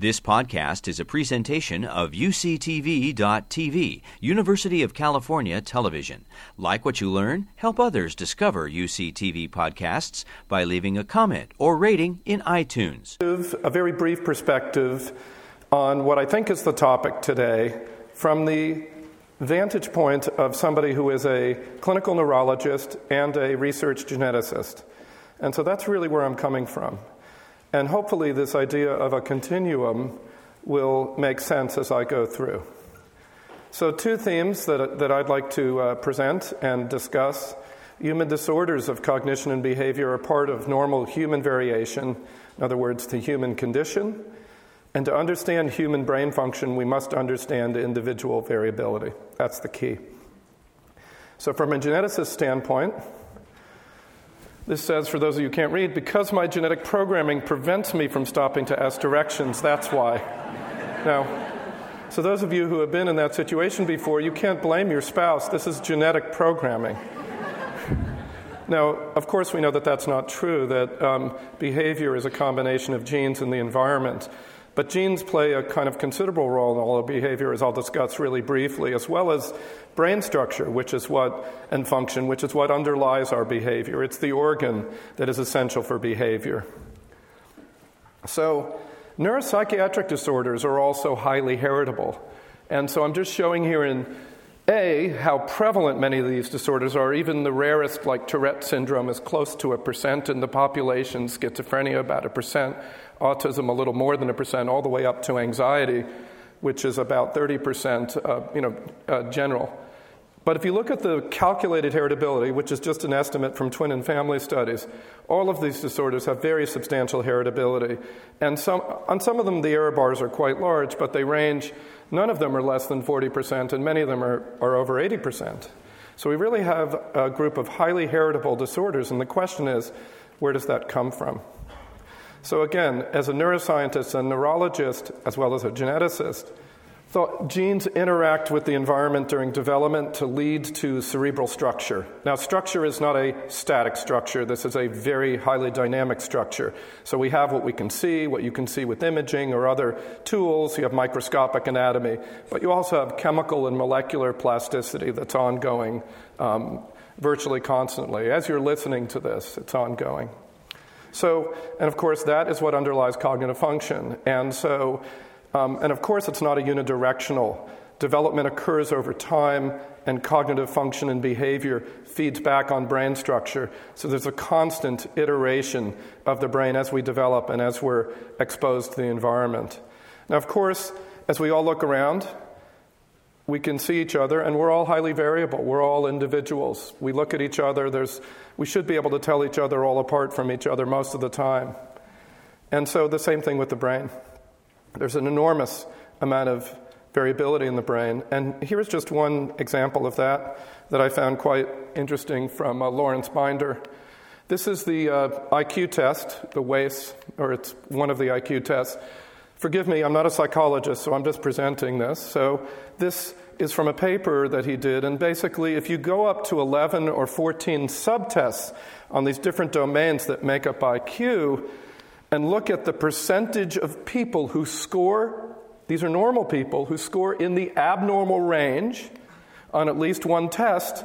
This podcast is a presentation of UCTV.tv, University of California Television. Like what you learn, help others discover UCTV podcasts by leaving a comment or rating in iTunes. A very brief perspective on what I think is the topic today from the vantage point of somebody who is a clinical neurologist and a research geneticist. And so that's really where I'm coming from. And hopefully, this idea of a continuum will make sense as I go through. So, two themes that, that I'd like to uh, present and discuss. Human disorders of cognition and behavior are part of normal human variation, in other words, the human condition. And to understand human brain function, we must understand individual variability. That's the key. So, from a geneticist standpoint, this says, for those of you who can't read, because my genetic programming prevents me from stopping to ask directions, that's why. now, so those of you who have been in that situation before, you can't blame your spouse. This is genetic programming. now, of course, we know that that's not true, that um, behavior is a combination of genes and the environment. But genes play a kind of considerable role in all of behavior, as I'll discuss really briefly, as well as brain structure, which is what, and function, which is what underlies our behavior. It's the organ that is essential for behavior. So, neuropsychiatric disorders are also highly heritable. And so I'm just showing here in A how prevalent many of these disorders are. Even the rarest, like Tourette syndrome, is close to a percent in the population, schizophrenia about a percent autism a little more than a percent, all the way up to anxiety, which is about 30% uh, you know, uh, general. But if you look at the calculated heritability, which is just an estimate from twin and family studies, all of these disorders have very substantial heritability. And some, on some of them, the error bars are quite large, but they range, none of them are less than 40%, and many of them are, are over 80%. So we really have a group of highly heritable disorders, and the question is where does that come from? So, again, as a neuroscientist and neurologist, as well as a geneticist, thought genes interact with the environment during development to lead to cerebral structure. Now, structure is not a static structure, this is a very highly dynamic structure. So, we have what we can see, what you can see with imaging or other tools. You have microscopic anatomy, but you also have chemical and molecular plasticity that's ongoing um, virtually constantly. As you're listening to this, it's ongoing. So, and of course, that is what underlies cognitive function. And so, um, and of course, it's not a unidirectional. Development occurs over time, and cognitive function and behavior feeds back on brain structure. So there's a constant iteration of the brain as we develop and as we're exposed to the environment. Now, of course, as we all look around, we can see each other, and we're all highly variable. We're all individuals. We look at each other. There's, we should be able to tell each other all apart from each other most of the time. And so, the same thing with the brain. There's an enormous amount of variability in the brain. And here's just one example of that that I found quite interesting from uh, Lawrence Binder. This is the uh, IQ test, the WAIS, or it's one of the IQ tests. Forgive me, I'm not a psychologist, so I'm just presenting this. So, this is from a paper that he did, and basically, if you go up to 11 or 14 subtests on these different domains that make up IQ, and look at the percentage of people who score, these are normal people, who score in the abnormal range on at least one test,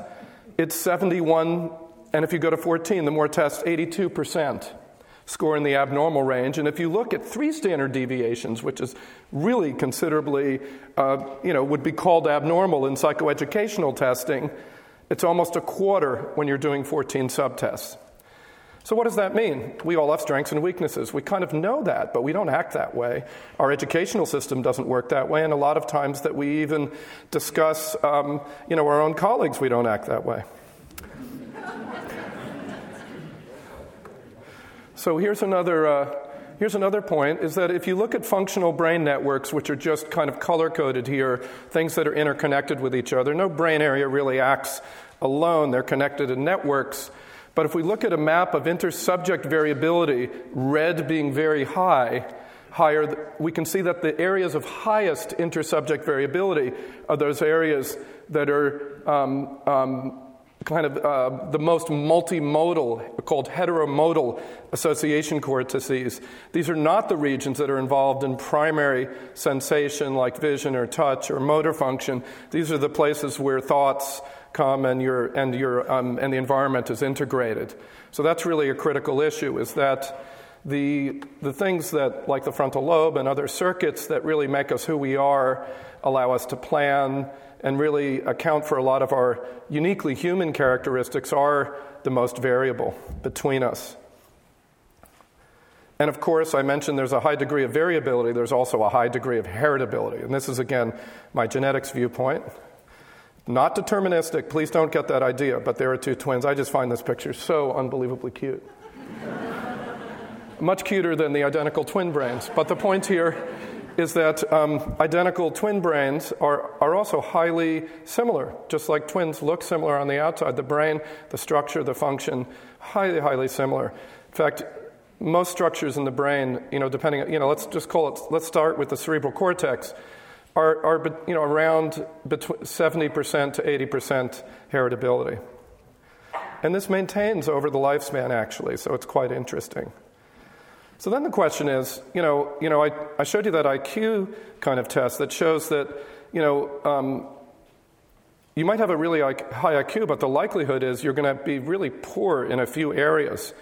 it's 71, and if you go to 14, the more tests, 82% score in the abnormal range. And if you look at three standard deviations, which is really considerably, uh, you know, would be called abnormal in psychoeducational testing, it's almost a quarter when you're doing 14 subtests. So, what does that mean? We all have strengths and weaknesses. We kind of know that, but we don't act that way. Our educational system doesn't work that way, and a lot of times that we even discuss, um, you know, our own colleagues, we don't act that way. So here's another, uh, here's another point is that if you look at functional brain networks, which are just kind of color coded here, things that are interconnected with each other, no brain area really acts alone. They're connected in networks. But if we look at a map of intersubject variability, red being very high, higher, we can see that the areas of highest intersubject variability are those areas that are um, um, kind of uh, the most multimodal, called heteromodal association cortices. These are not the regions that are involved in primary sensation like vision or touch or motor function. These are the places where thoughts come and, your, and, your, um, and the environment is integrated. So that's really a critical issue, is that the, the things that, like the frontal lobe and other circuits that really make us who we are, allow us to plan and really account for a lot of our uniquely human characteristics are the most variable between us. And of course, I mentioned there's a high degree of variability, there's also a high degree of heritability. And this is, again, my genetics viewpoint. Not deterministic, please don't get that idea, but there are two twins. I just find this picture so unbelievably cute. Much cuter than the identical twin brains. But the point here is that um, identical twin brains are, are also highly similar. Just like twins look similar on the outside, the brain, the structure, the function, highly, highly similar. In fact, most structures in the brain, you know, depending, you know, let's just call it, let's start with the cerebral cortex, are, are you know, around between 70% to 80% heritability. And this maintains over the lifespan, actually, so it's quite interesting. So then the question is, you know, you know, I, I showed you that IQ kind of test that shows that, you know, um, you might have a really high IQ, but the likelihood is you're going to be really poor in a few areas.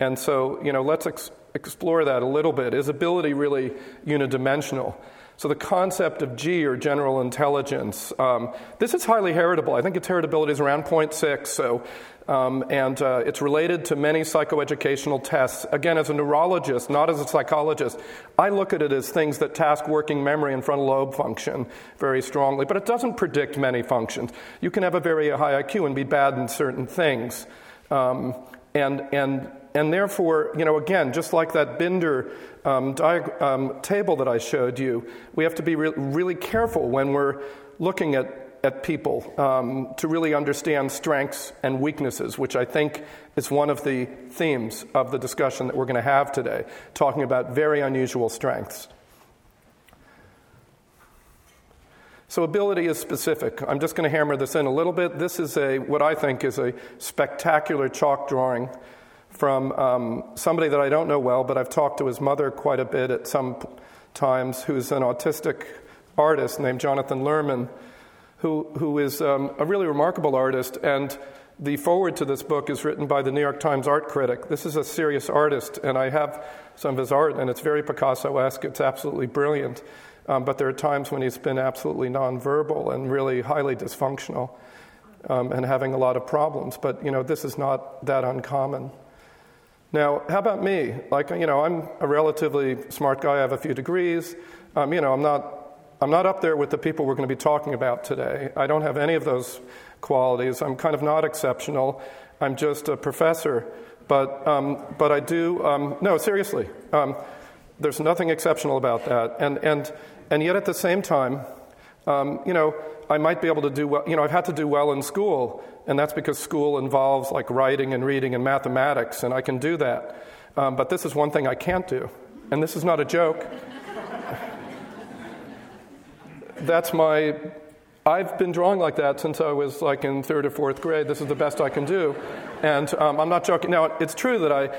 And so, you know, let's ex- explore that a little bit. Is ability really unidimensional? So, the concept of G or general intelligence, um, this is highly heritable. I think its heritability is around 0.6. So, um, and uh, it's related to many psychoeducational tests. Again, as a neurologist, not as a psychologist, I look at it as things that task working memory and frontal lobe function very strongly, but it doesn't predict many functions. You can have a very high IQ and be bad in certain things. Um, and, and, and therefore, you know, again, just like that Binder um, diag- um, table that I showed you, we have to be re- really careful when we're looking at at people um, to really understand strengths and weaknesses, which I think is one of the themes of the discussion that we're going to have today, talking about very unusual strengths. So, ability is specific. I'm just going to hammer this in a little bit. This is a, what I think is a spectacular chalk drawing from um, somebody that I don't know well, but I've talked to his mother quite a bit at some times, who's an autistic artist named Jonathan Lerman who, who is um, a really remarkable artist. And the foreword to this book is written by the New York Times art critic. This is a serious artist, and I have some of his art, and it's very Picasso esque. It's absolutely brilliant. Um, but there are times when he's been absolutely nonverbal and really highly dysfunctional um, and having a lot of problems. But, you know, this is not that uncommon. Now, how about me? Like, you know, I'm a relatively smart guy. I have a few degrees. Um, you know, I'm not I'm not up there with the people we're going to be talking about today. I don't have any of those qualities. I'm kind of not exceptional. I'm just a professor. But, um, but I do, um, no, seriously, um, there's nothing exceptional about that. And, and, and yet at the same time, um, you know, I might be able to do well. You know, I've had to do well in school, and that's because school involves like writing and reading and mathematics, and I can do that. Um, but this is one thing I can't do. And this is not a joke that's my I've been drawing like that since I was like in third or fourth grade. This is the best I can do. And um, I'm not joking. Now, it's true that I,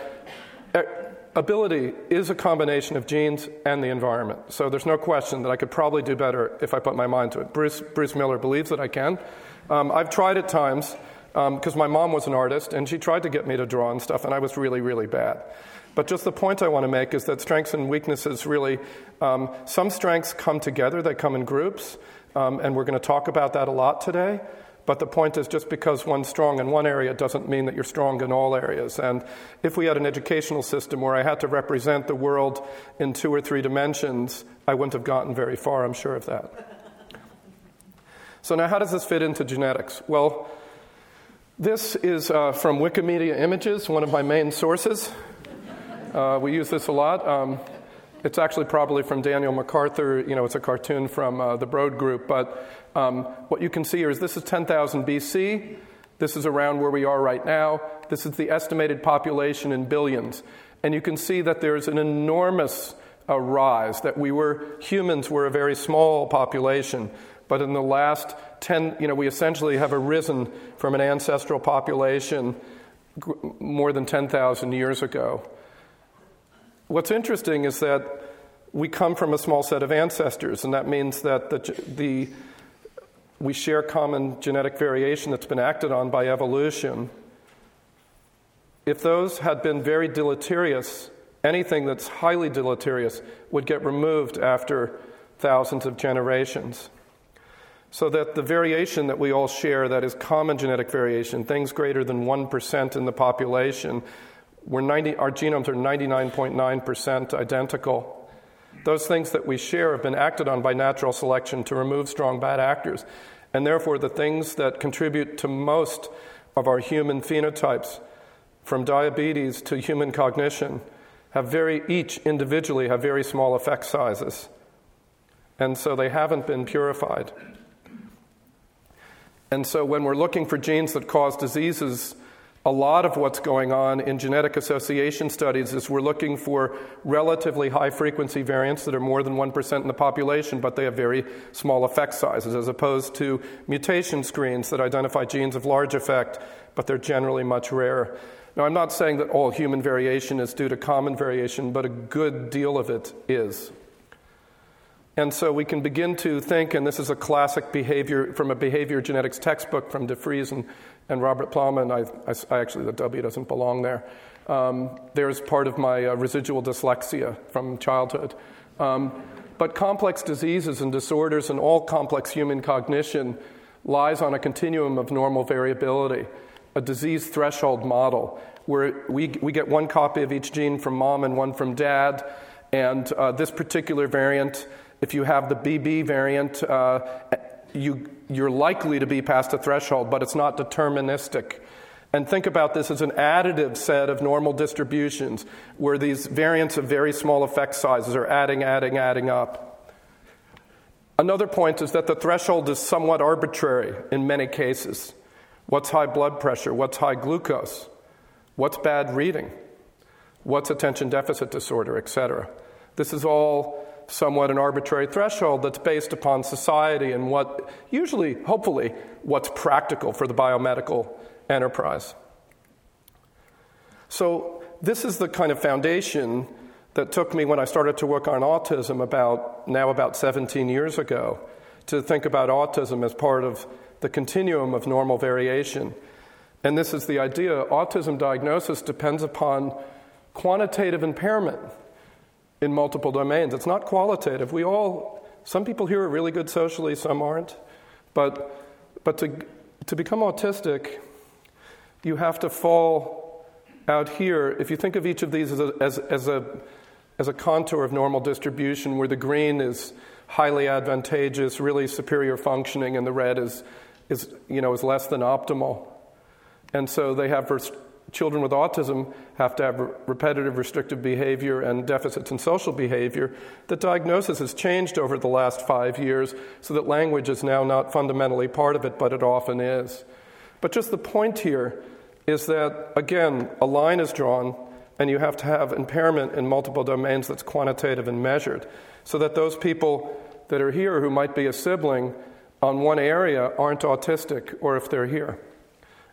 ability is a combination of genes and the environment. So there's no question that I could probably do better if I put my mind to it. Bruce, Bruce Miller believes that I can. Um, I've tried at times because um, my mom was an artist and she tried to get me to draw and stuff, and I was really, really bad. But just the point I want to make is that strengths and weaknesses really, um, some strengths come together, they come in groups, um, and we're going to talk about that a lot today. But the point is, just because one's strong in one area doesn't mean that you're strong in all areas. And if we had an educational system where I had to represent the world in two or three dimensions, I wouldn't have gotten very far, I'm sure of that. So, now how does this fit into genetics? Well, this is uh, from Wikimedia Images, one of my main sources. Uh, we use this a lot. Um, it's actually probably from Daniel MacArthur. You know, it's a cartoon from uh, the Broad Group. But um, what you can see here is this is 10,000 BC. This is around where we are right now. This is the estimated population in billions. And you can see that there's an enormous a rise, that we were, humans were a very small population, but in the last 10, you know, we essentially have arisen from an ancestral population more than 10,000 years ago. What's interesting is that we come from a small set of ancestors, and that means that the, the, we share common genetic variation that's been acted on by evolution. If those had been very deleterious, anything that's highly deleterious would get removed after thousands of generations. So that the variation that we all share, that is common genetic variation, things greater than 1% in the population, 90, our genomes are 99.9% identical. Those things that we share have been acted on by natural selection to remove strong bad actors. And therefore, the things that contribute to most of our human phenotypes, from diabetes to human cognition, have very, each individually have very small effect sizes. And so they haven't been purified. And so when we're looking for genes that cause diseases, a lot of what's going on in genetic association studies is we're looking for relatively high frequency variants that are more than 1% in the population, but they have very small effect sizes, as opposed to mutation screens that identify genes of large effect, but they're generally much rarer. Now, I'm not saying that all human variation is due to common variation, but a good deal of it is. And so we can begin to think, and this is a classic behavior from a behavior genetics textbook from DeFries and, and Robert Plowman. I, I, I, actually, the W doesn't belong there. Um, there's part of my uh, residual dyslexia from childhood. Um, but complex diseases and disorders and all complex human cognition lies on a continuum of normal variability, a disease threshold model, where we, we get one copy of each gene from mom and one from dad, and uh, this particular variant if you have the BB variant, uh, you, you're likely to be past a threshold, but it's not deterministic. And think about this as an additive set of normal distributions where these variants of very small effect sizes are adding, adding, adding up. Another point is that the threshold is somewhat arbitrary in many cases. What's high blood pressure? What's high glucose? What's bad reading? What's attention deficit disorder, etc.? This is all somewhat an arbitrary threshold that's based upon society and what, usually, hopefully, what's practical for the biomedical enterprise. So, this is the kind of foundation that took me when I started to work on autism about now about 17 years ago to think about autism as part of the continuum of normal variation. And this is the idea autism diagnosis depends upon quantitative impairment in multiple domains. It's not qualitative. We all, some people here are really good socially, some aren't. But, but to, to become autistic, you have to fall out here. If you think of each of these as a, as, as a, as a contour of normal distribution, where the green is highly advantageous, really superior functioning, and the red is, is, you know, is less than optimal. And so they have children with autism have to have repetitive restrictive behavior and deficits in social behavior. The diagnosis has changed over the last five years so that language is now not fundamentally part of it, but it often is. But just the point here is that, again, a line is drawn and you have to have impairment in multiple domains that's quantitative and measured so that those people that are here who might be a sibling on one area aren't autistic or if they're here.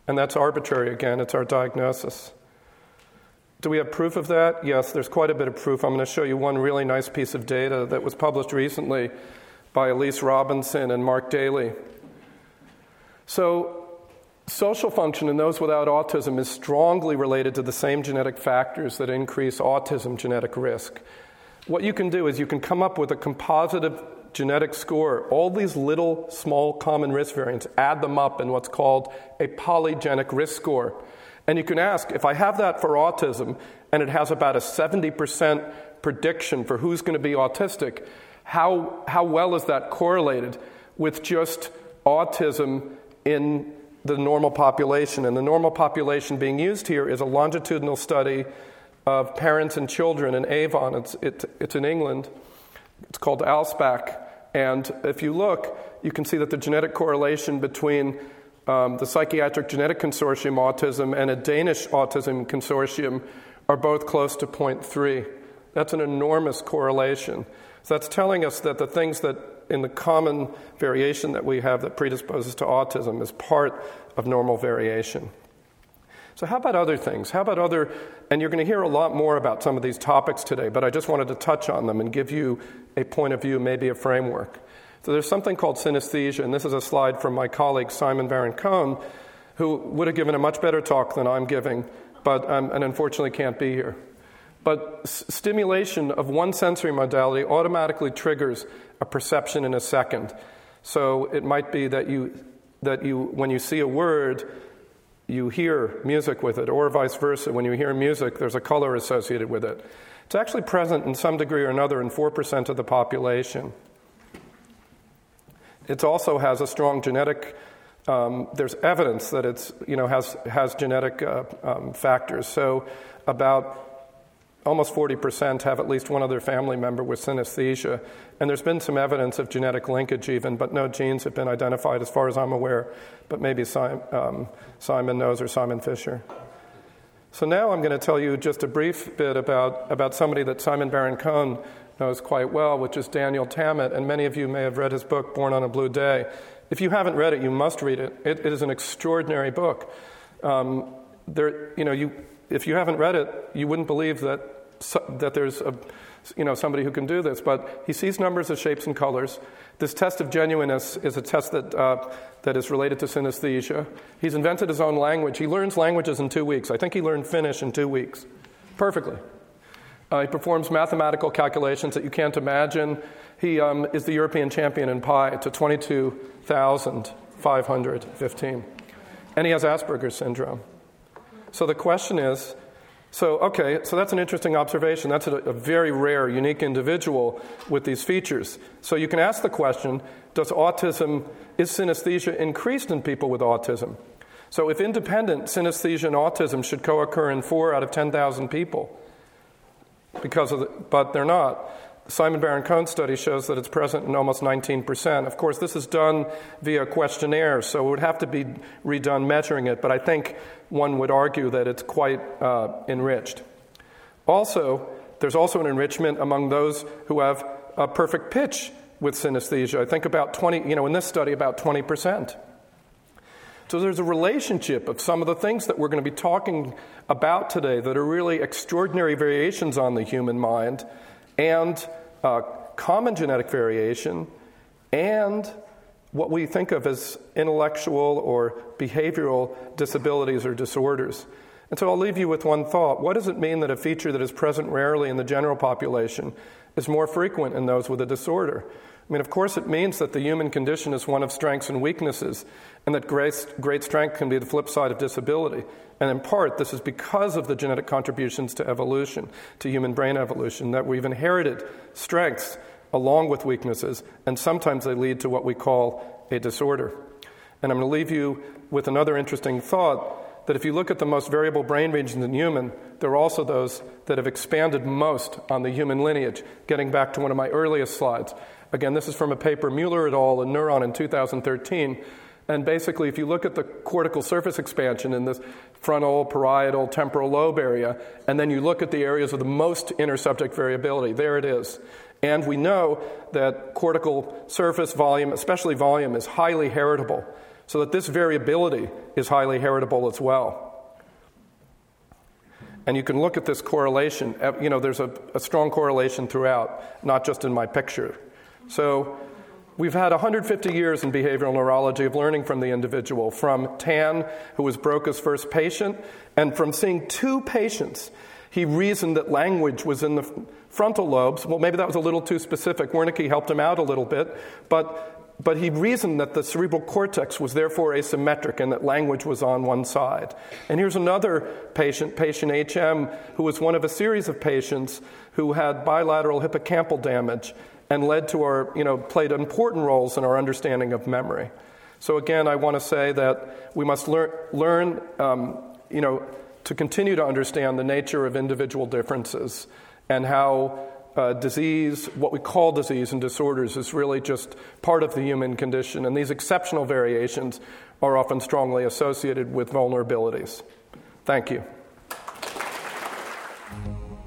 And that's arbitrary again, it's our diagnosis. Do we have proof of that? Yes, there's quite a bit of proof. I'm going to show you one really nice piece of data that was published recently by Elise Robinson and Mark Daly. So, social function in those without autism is strongly related to the same genetic factors that increase autism genetic risk. What you can do is you can come up with a compositive genetic score, all these little small common risk variants, add them up in what's called a polygenic risk score. And you can ask if I have that for autism and it has about a 70% prediction for who's going to be autistic, how, how well is that correlated with just autism in the normal population? And the normal population being used here is a longitudinal study of parents and children in Avon. It's, it, it's in England. It's called ALSPAC. And if you look, you can see that the genetic correlation between um, the Psychiatric Genetic Consortium Autism and a Danish Autism Consortium are both close to 0.3. That's an enormous correlation. So that's telling us that the things that in the common variation that we have that predisposes to autism is part of normal variation. So, how about other things? How about other, and you're going to hear a lot more about some of these topics today, but I just wanted to touch on them and give you a point of view, maybe a framework. So, there's something called synesthesia, and this is a slide from my colleague Simon Baron Cohen, who would have given a much better talk than I'm giving, but um, and unfortunately can't be here. But s- stimulation of one sensory modality automatically triggers a perception in a second. So it might be that you, that you, when you see a word, you hear music with it, or vice versa. When you hear music, there's a color associated with it. It's actually present in some degree or another in 4% of the population. It also has a strong genetic, um, there's evidence that it's, you know, has, has genetic uh, um, factors. So about almost 40% have at least one other family member with synesthesia. And there's been some evidence of genetic linkage, even, but no genes have been identified as far as I'm aware. But maybe Simon, um, Simon knows or Simon Fisher. So now I'm going to tell you just a brief bit about, about somebody that Simon Baron Cohen knows quite well, which is Daniel Tammet. And many of you may have read his book, Born on a Blue Day. If you haven't read it, you must read it. It, it is an extraordinary book. Um, there, you know, you, if you haven't read it, you wouldn't believe that, that there's a, you know, somebody who can do this. But he sees numbers as shapes and colors. This test of genuineness is a test that, uh, that is related to synesthesia. He's invented his own language. He learns languages in two weeks. I think he learned Finnish in two weeks, perfectly. Uh, he performs mathematical calculations that you can't imagine. He um, is the European champion in pi to 22,515. And he has Asperger's syndrome. So the question is so, okay, so that's an interesting observation. That's a, a, very rare, unique individual with these features. So you can ask the question Does autism, is synesthesia increased in people with autism? So, if independent synesthesia and autism should co occur in four out of 10,000 people, because of the, but they're not. Simon Baron Cohen study shows that it's present in almost 19%. Of course, this is done via questionnaire, so it would have to be redone measuring it, but I think one would argue that it's quite uh, enriched. Also, there's also an enrichment among those who have a perfect pitch with synesthesia. I think about 20, you know, in this study, about 20%. So there's a relationship of some of the things that we're going to be talking about today that are really extraordinary variations on the human mind and uh, common genetic variation and what we think of as intellectual or behavioral disabilities or disorders. And so I'll leave you with one thought. What does it mean that a feature that is present rarely in the general population is more frequent in those with a disorder? I mean, of course, it means that the human condition is one of strengths and weaknesses, and that great, strength can be the flip side of disability. And in part, this is because of the genetic contributions to evolution, to human brain evolution, that we've inherited strengths along with weaknesses, and sometimes they lead to what we call a disorder. And I'm going to leave you with another interesting thought that if you look at the most variable brain regions in human, there are also those that have expanded most on the human lineage, getting back to one of my earliest slides. Again, this is from a paper Mueller et al. in Neuron in 2013 and basically, if you look at the cortical surface expansion in this frontal, parietal, temporal lobe area, and then you look at the areas of the most intersubject variability, there it is. And we know that cortical surface volume, especially volume, is highly heritable, so that this variability is highly heritable as well. And you can look at this correlation. Uh, you know, there's a, a strong correlation throughout, not just in my picture. So, We've had 150 years in behavioral neurology of learning from the individual, from Tan, who was Broca's first patient, and from seeing two patients, he reasoned that language was in the frontal lobes. Well, maybe that was a little too specific. Wernicke helped him out a little bit, but, but he reasoned that the cerebral cortex was therefore asymmetric and that language was on one side. And here's another patient, patient HM, who was one of a series of patients who had bilateral hippocampal damage and led to our, you know, played important roles in our understanding of memory. So again, I want to say that we must lear- learn, um, you know, to continue to understand the nature of individual differences and how uh, disease, what we call disease and disorders, is really just part of the human condition. And these exceptional variations are often strongly associated with vulnerabilities. Thank you.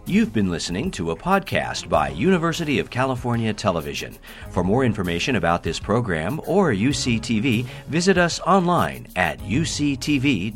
You've been listening to a podcast by University of California Television. For more information about this program or UCTV, visit us online at uctv.tv.